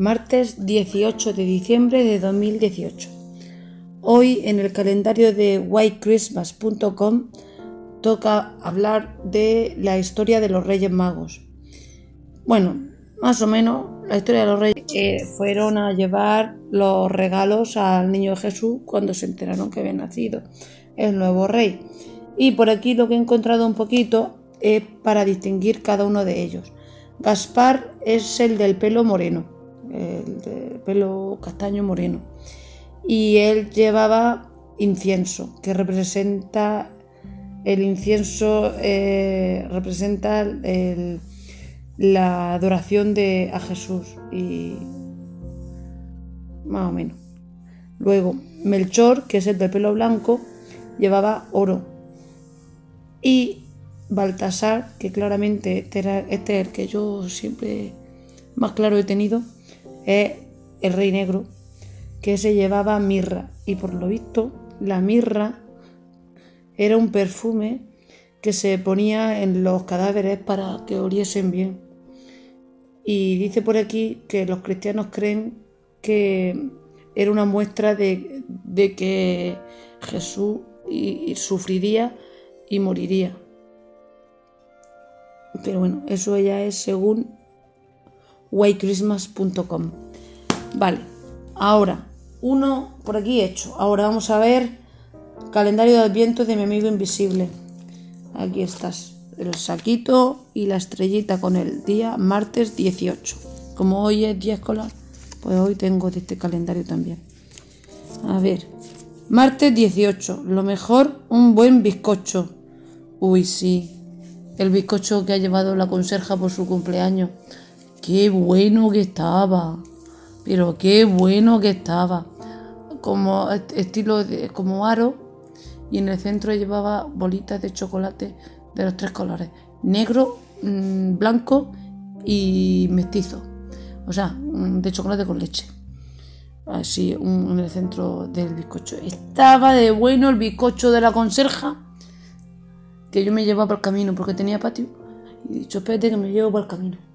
martes 18 de diciembre de 2018. Hoy en el calendario de whitechristmas.com toca hablar de la historia de los Reyes Magos. Bueno, más o menos la historia de los Reyes eh, fueron a llevar los regalos al niño Jesús cuando se enteraron que había nacido el nuevo rey. Y por aquí lo que he encontrado un poquito es para distinguir cada uno de ellos. Gaspar es el del pelo moreno, el del pelo castaño moreno. Y él llevaba incienso, que representa el incienso, eh, representa la adoración de, a Jesús. Y más o menos. Luego, Melchor, que es el del pelo blanco, llevaba oro. Y Baltasar, que claramente este, era, este es el que yo siempre más claro he tenido, es el rey negro, que se llevaba mirra. Y por lo visto, la mirra era un perfume que se ponía en los cadáveres para que oliesen bien. Y dice por aquí que los cristianos creen que era una muestra de, que Jesús sufriría y moriría. Pero bueno, eso ya es según whitechristmas.com. Vale, ahora, uno por aquí hecho. Ahora vamos a ver calendario de adviento de mi amigo invisible. Aquí estás, el saquito y la estrellita con el día martes 18. Como hoy es día escolar, pues hoy tengo de este calendario también. A ver, martes 18, lo mejor un buen bizcocho. Uy, sí, el bizcocho que ha llevado la conserja por su cumpleaños. Qué bueno que estaba. Pero qué bueno que estaba. Como estilo de, como aro y en el centro llevaba bolitas de chocolate de los tres colores, negro, mm, blanco y mestizo. O sea, mm, de chocolate con leche. Así, en el centro del bizcocho. Estaba de bueno el bizcocho de la conserja que yo me llevaba por el camino porque tenía patio. Y he dicho, espérate que me llevo por el camino.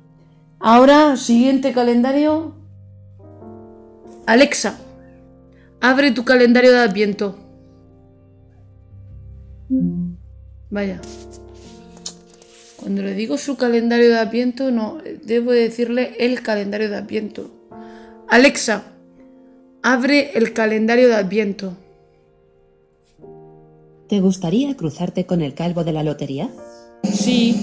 Ahora, siguiente calendario. Alexa, abre tu calendario de Adviento. Vaya. Cuando le digo su calendario de Adviento, no, debo decirle el calendario de Adviento. Alexa, abre el calendario de Adviento. ¿Te gustaría cruzarte con el calvo de la lotería? Sí,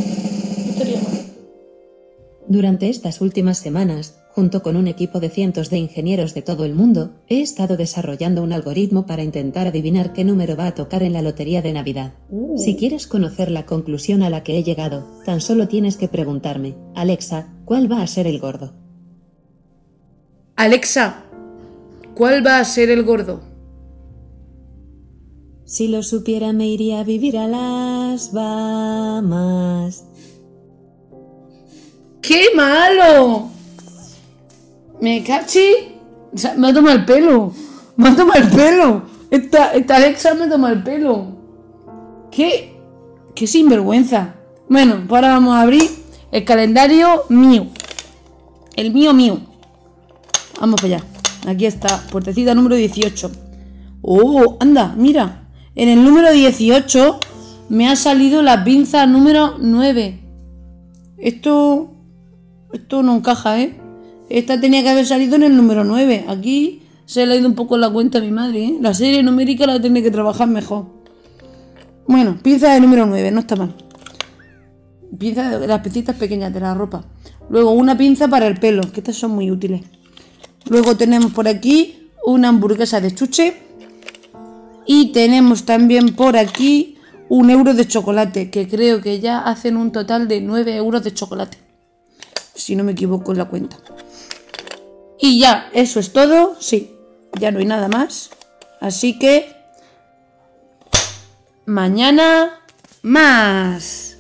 Durante estas últimas semanas, junto con un equipo de cientos de ingenieros de todo el mundo, he estado desarrollando un algoritmo para intentar adivinar qué número va a tocar en la lotería de Navidad. Uh. Si quieres conocer la conclusión a la que he llegado, tan solo tienes que preguntarme, Alexa, ¿cuál va a ser el gordo? Alexa, ¿cuál va a ser el gordo? Si lo supiera me iría a vivir a las Bahamas. ¡Qué malo! Me cachi. me ha tomado el pelo. Me ha tomado el pelo. Esta, Alexa me toma el pelo. ¿Qué? ¡Qué sinvergüenza! Bueno, pues ahora vamos a abrir el calendario mío. El mío mío. Vamos para allá. Aquí está, puertecita número 18. ¡Oh! Anda, mira. En el número 18 me ha salido la pinza número 9. Esto, esto no encaja, ¿eh? Esta tenía que haber salido en el número 9. Aquí se le ha ido un poco la cuenta a mi madre, ¿eh? La serie numérica la tiene que trabajar mejor. Bueno, pinza de número 9, no está mal. Pinza de las pincitas pequeñas de la ropa. Luego una pinza para el pelo, que estas son muy útiles. Luego tenemos por aquí una hamburguesa de chuche y tenemos también por aquí un euro de chocolate, que creo que ya hacen un total de 9 euros de chocolate. Si no me equivoco en la cuenta. Y ya, eso es todo. Sí, ya no hay nada más. Así que... Mañana más.